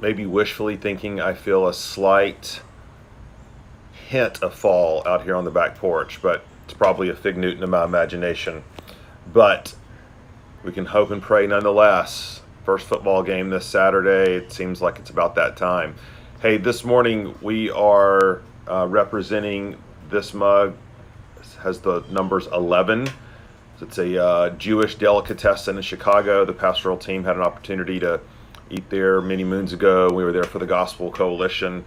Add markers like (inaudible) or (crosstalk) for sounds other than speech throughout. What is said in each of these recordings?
maybe wishfully thinking, I feel a slight hint of fall out here on the back porch, but it's probably a fig Newton of my imagination. But we can hope and pray nonetheless. First football game this Saturday. It seems like it's about that time. Hey, this morning we are uh, representing this mug. has the numbers 11. It's a uh, Jewish delicatessen in Chicago. The pastoral team had an opportunity to eat there many moons ago. We were there for the Gospel Coalition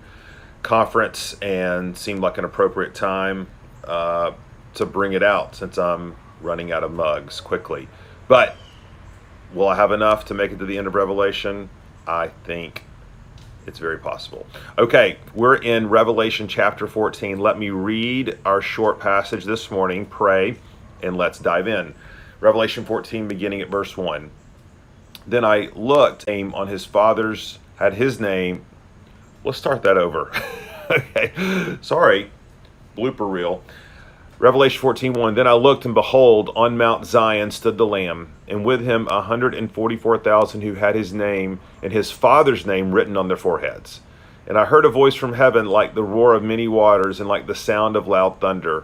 conference and seemed like an appropriate time uh, to bring it out since I'm running out of mugs quickly. But will I have enough to make it to the end of Revelation? I think it's very possible. Okay, we're in Revelation chapter 14. Let me read our short passage this morning, pray, and let's dive in. Revelation 14, beginning at verse 1. Then I looked, aim on his father's, had his name. Let's start that over. (laughs) okay, sorry, blooper reel. Revelation 14:1 Then I looked and behold on Mount Zion stood the lamb and with him a 144,000 who had his name and his father's name written on their foreheads. And I heard a voice from heaven like the roar of many waters and like the sound of loud thunder.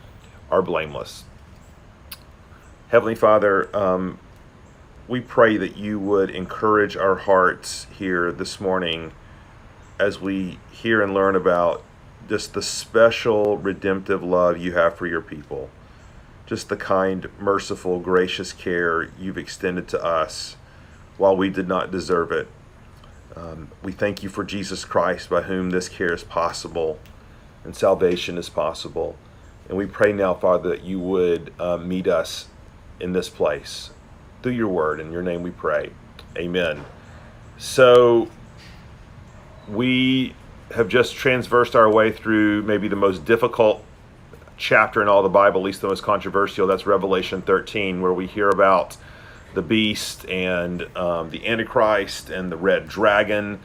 are blameless. Heavenly Father, um, we pray that you would encourage our hearts here this morning as we hear and learn about just the special redemptive love you have for your people. Just the kind, merciful, gracious care you've extended to us while we did not deserve it. Um, we thank you for Jesus Christ, by whom this care is possible and salvation is possible. And we pray now, Father, that you would uh, meet us in this place through your word. In your name we pray. Amen. So we have just transversed our way through maybe the most difficult chapter in all the Bible, at least the most controversial. That's Revelation 13, where we hear about the beast and um, the Antichrist and the red dragon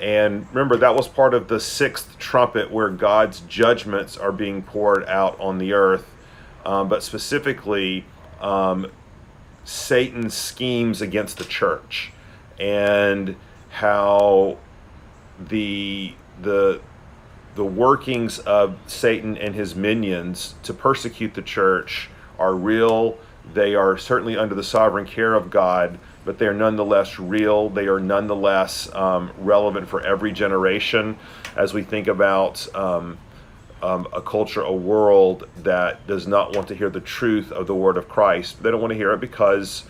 and remember, that was part of the sixth trumpet where God's judgments are being poured out on the earth. Um, but specifically, um, Satan's schemes against the church and how the the the workings of Satan and his minions to persecute the church are real. They are certainly under the sovereign care of God, but they are nonetheless real. They are nonetheless um, relevant for every generation as we think about um, um, a culture, a world that does not want to hear the truth of the word of Christ. They don't want to hear it because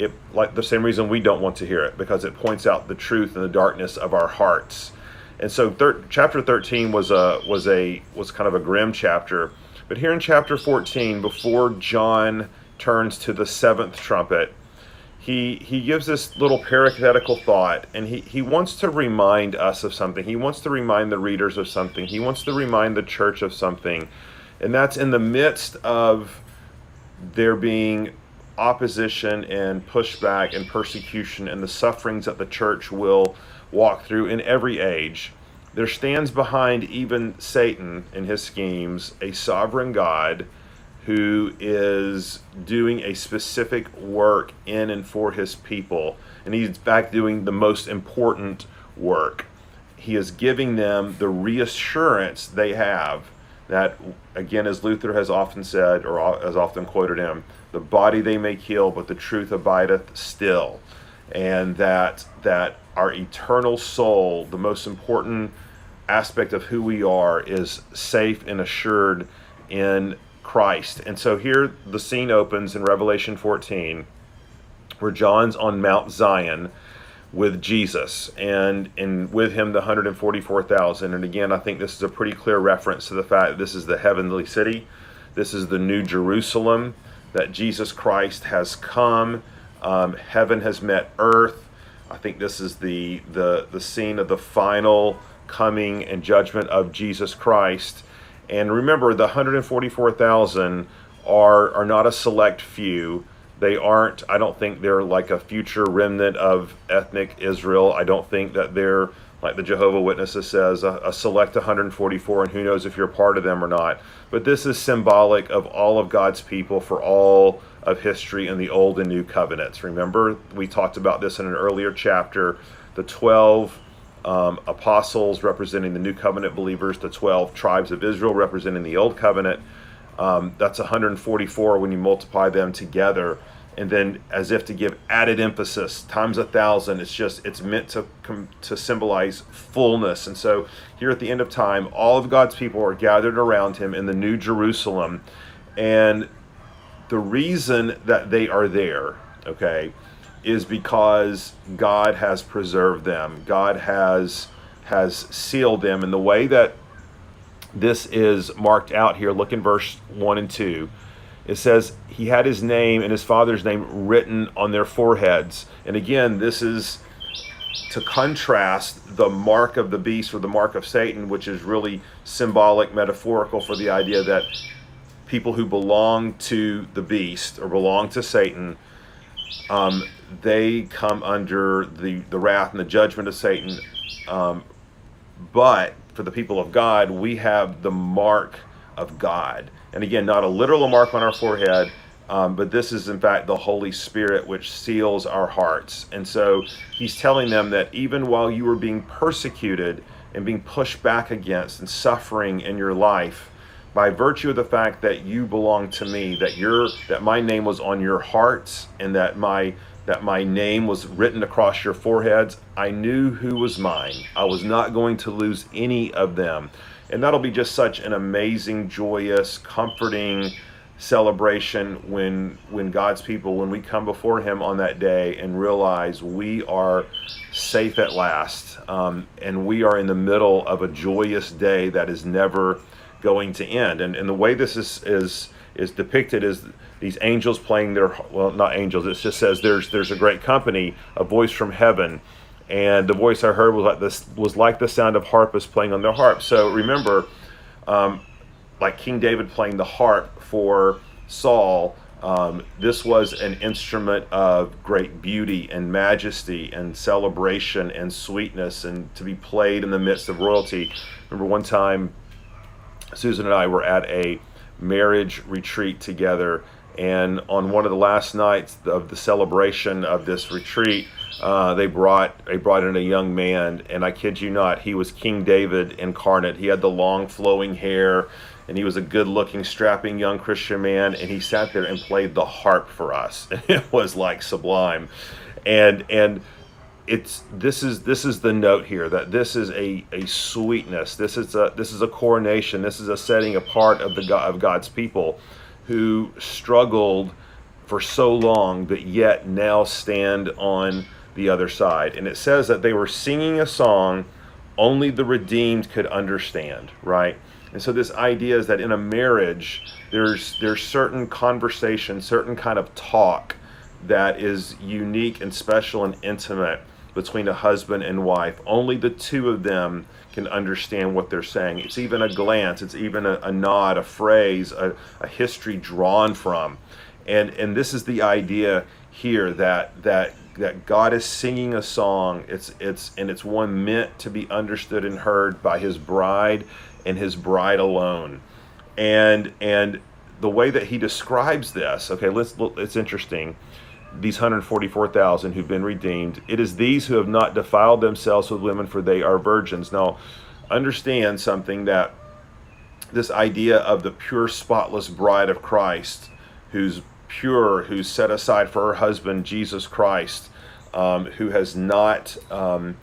it, like the same reason we don't want to hear it, because it points out the truth and the darkness of our hearts. And so, thir- chapter 13 was a was a was kind of a grim chapter. But here in chapter 14, before John turns to the seventh trumpet, he he gives this little parenthetical thought and he, he wants to remind us of something. He wants to remind the readers of something. He wants to remind the church of something. And that's in the midst of there being opposition and pushback and persecution and the sufferings that the church will walk through in every age there stands behind even satan and his schemes a sovereign god who is doing a specific work in and for his people. And he's back doing the most important work. He is giving them the reassurance they have that, again, as Luther has often said, or has often quoted him, the body they may kill, but the truth abideth still. And that, that our eternal soul, the most important aspect of who we are, is safe and assured in Christ. And so here the scene opens in Revelation 14 where John's on Mount Zion with Jesus and and with him the 144,000 and again I think this is a pretty clear reference to the fact that this is the heavenly city this is the new Jerusalem that Jesus Christ has come um, heaven has met earth I think this is the the the scene of the final coming and judgment of Jesus Christ. And remember, the 144,000 are are not a select few. They aren't. I don't think they're like a future remnant of ethnic Israel. I don't think that they're like the Jehovah Witnesses says, a, a, select 144, and who knows if you're part of them or not. But this is symbolic of all of God's people for all of history in the Old and New Covenants. Remember, we talked about this in an earlier chapter. The 12 um, apostles representing the New Covenant believers, the 12 tribes of Israel representing the Old Covenant. Um, that's 144 when you multiply them together. And then as if to give added emphasis times a thousand it's just it's meant to to symbolize fullness. And so here at the end of time all of god's people are gathered around him in the new jerusalem. And the reason that they are there okay is because god has preserved them. God has has sealed them. And the way that this is marked out here look in verse 1 and 2 it says he had his name and his father's name written on their foreheads. And again, this is to contrast the mark of the beast or the mark of Satan, which is really symbolic, metaphorical for the idea that people who belong to the beast or belong to Satan, um, they come under the, the wrath and the judgment of Satan. Um, but for the people of God, we have the mark of God. And again, not a literal mark on our forehead, um, but this is in fact the Holy Spirit which seals our hearts. And so he's telling them that even while you were being persecuted and being pushed back against and suffering in your life, by virtue of the fact that you belong to me, that your that my name was on your hearts and that my that my name was written across your foreheads, I knew who was mine. I was not going to lose any of them. And that'll be just such an amazing, joyous, comforting celebration when when God's people when we come before him on that day and realize we are safe at last um, and we are in the middle of a joyous day that is never going to end and, and the way this is is is depicted as these angels playing their well not angels it just says there's there's a great company a voice from heaven and the voice I heard was like this was like the sound of harpists playing on their harp. So remember, um, like King David playing the harp for Saul. Um, this was an instrument of great beauty and majesty and celebration and sweetness, and to be played in the midst of royalty. Remember one time, Susan and I were at a marriage retreat together, and on one of the last nights of the celebration of this retreat, uh, they brought they brought in a young man, and I kid you not, he was King David incarnate. He had the long flowing hair, and he was a good-looking, strapping young Christian man. And he sat there and played the harp for us. (laughs) it was like sublime, and and it's this is this is the note here that this is a, a sweetness. This is a this is a coronation. This is a setting apart of the God, of God's people who struggled for so long, but yet now stand on the other side. And it says that they were singing a song only the redeemed could understand, right? And so this idea is that in a marriage, there's there's certain conversation, certain kind of talk that is unique and special and intimate between a husband and wife. Only the two of them can understand what they're saying. It's even a glance, it's even a, a nod, a phrase, a, a history drawn from. And and this is the idea here that that that God is singing a song. It's it's and it's one meant to be understood and heard by His bride and His bride alone. And and the way that He describes this, okay, let's look. It's interesting. These 144,000 who've been redeemed. It is these who have not defiled themselves with women, for they are virgins. Now, understand something that this idea of the pure, spotless bride of Christ, who's pure, who's set aside for her husband, Jesus Christ, um, who has not um,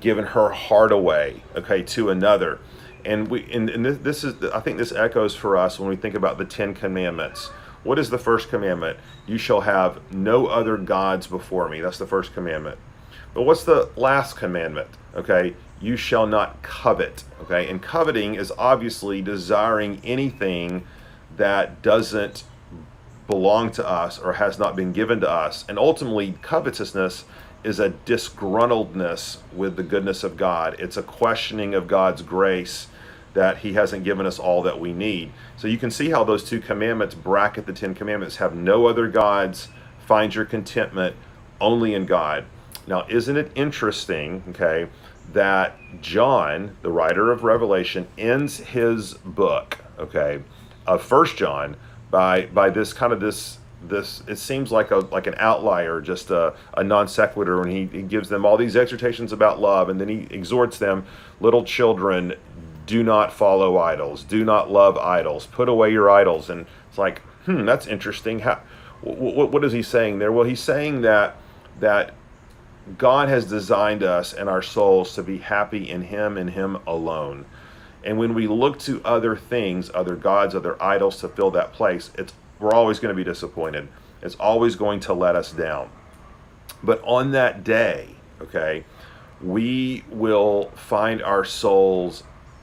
given her heart away, okay, to another. And we, and, and this is, I think this echoes for us when we think about the Ten Commandments. What is the first commandment? You shall have no other gods before me. That's the first commandment. But what's the last commandment? Okay, you shall not covet. Okay, and coveting is obviously desiring anything that doesn't belong to us or has not been given to us. And ultimately, covetousness is a disgruntledness with the goodness of God. It's a questioning of God's grace that He hasn't given us all that we need. So you can see how those two commandments bracket the Ten Commandments have no other gods, find your contentment only in God. Now, isn't it interesting, okay, that John, the writer of Revelation, ends his book, okay, of First John by by this kind of this this it seems like a like an outlier just a, a non sequitur and he, he gives them all these exhortations about love and then he exhorts them little children do not follow idols. Do not love idols. Put away your idols. And it's like hmm that's interesting. How what, what is he saying there? Well he's saying that that god has designed us and our souls to be happy in him and him alone. And when we look to other things other gods other idols to fill that place it's we're always going to be disappointed. It's always going to let us down. But on that day, okay, we will find our souls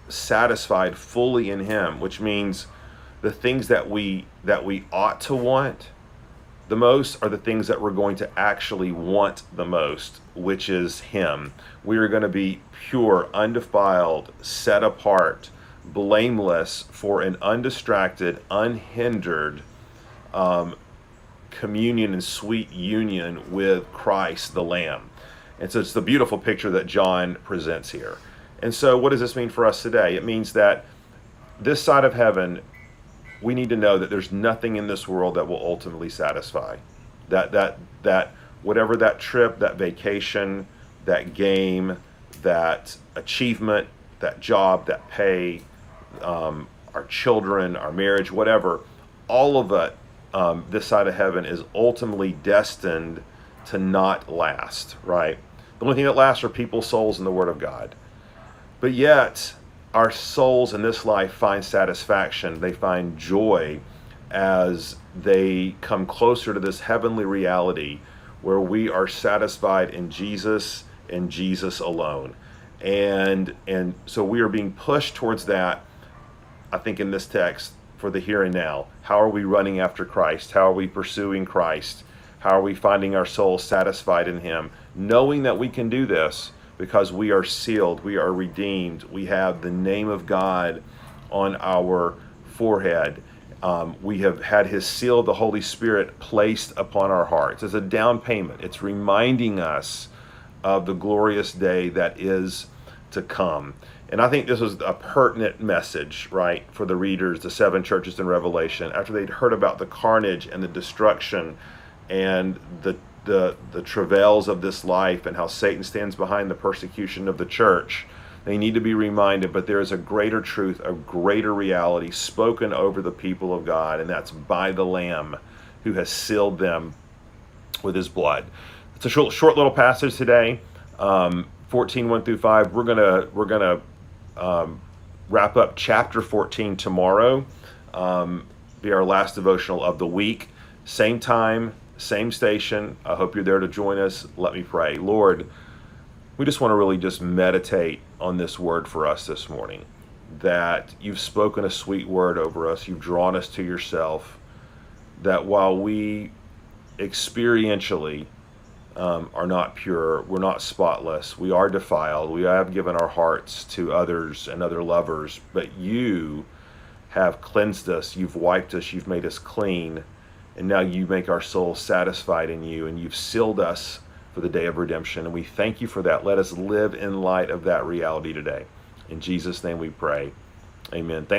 satisfied fully in him, which means the things that we that we ought to want the most are the things that we're going to actually want the most, which is him. We are going to be pure, undefiled, set apart, blameless for an undistracted, unhindered um, communion and sweet union with Christ the Lamb. And so it's the beautiful picture that John presents here. And so, what does this mean for us today? It means that this side of heaven, we need to know that there's nothing in this world that will ultimately satisfy. That that that whatever that trip, that vacation, that game, that achievement, that job, that pay, um, our children, our marriage, whatever, all of it um, this side of heaven is ultimately destined to not last, right? The only thing that lasts are people's souls and the Word of God. But yet, our souls in this life find satisfaction, they find joy as they come closer to this heavenly reality where we are satisfied in Jesus and Jesus alone. And and so we are being pushed towards that I think in this text for the here and now. How are we running after Christ? How are we pursuing Christ? How are we finding our souls satisfied in Him? Knowing that we can do this because we are sealed, we are redeemed, we have the name of God on our forehead. Um, we have had His seal of the Holy Spirit placed upon our hearts as a down payment. It's reminding us of the glorious day that is to come. And I think this was a pertinent message, right, for the readers, the seven churches in Revelation, after they'd heard about the carnage and the destruction and the the, the travails of this life and how Satan stands behind the persecution of the church. They need to be reminded, but there is a greater truth, a greater reality spoken over the people of God, and that's by the Lamb who has sealed them with his blood. It's a short, short little passage today. Um, 14, 1 through 5. We're gonna we're gonna um, wrap up chapter 14 tomorrow. Um, be our last devotional of the week. Same time, same station. I hope you're there to join us. Let me pray. Lord, we just want to really just meditate on this word for us this morning. That you've spoken a sweet word over us, you've drawn us to yourself. That while we experientially um, are not pure. We're not spotless. We are defiled. We have given our hearts to others and other lovers, but you have cleansed us. You've wiped us. You've made us clean. And now you make our souls satisfied in you, and you've sealed us for the day of redemption. And we thank you for that. Let us live in light of that reality today. In Jesus' name we pray. Amen. Thank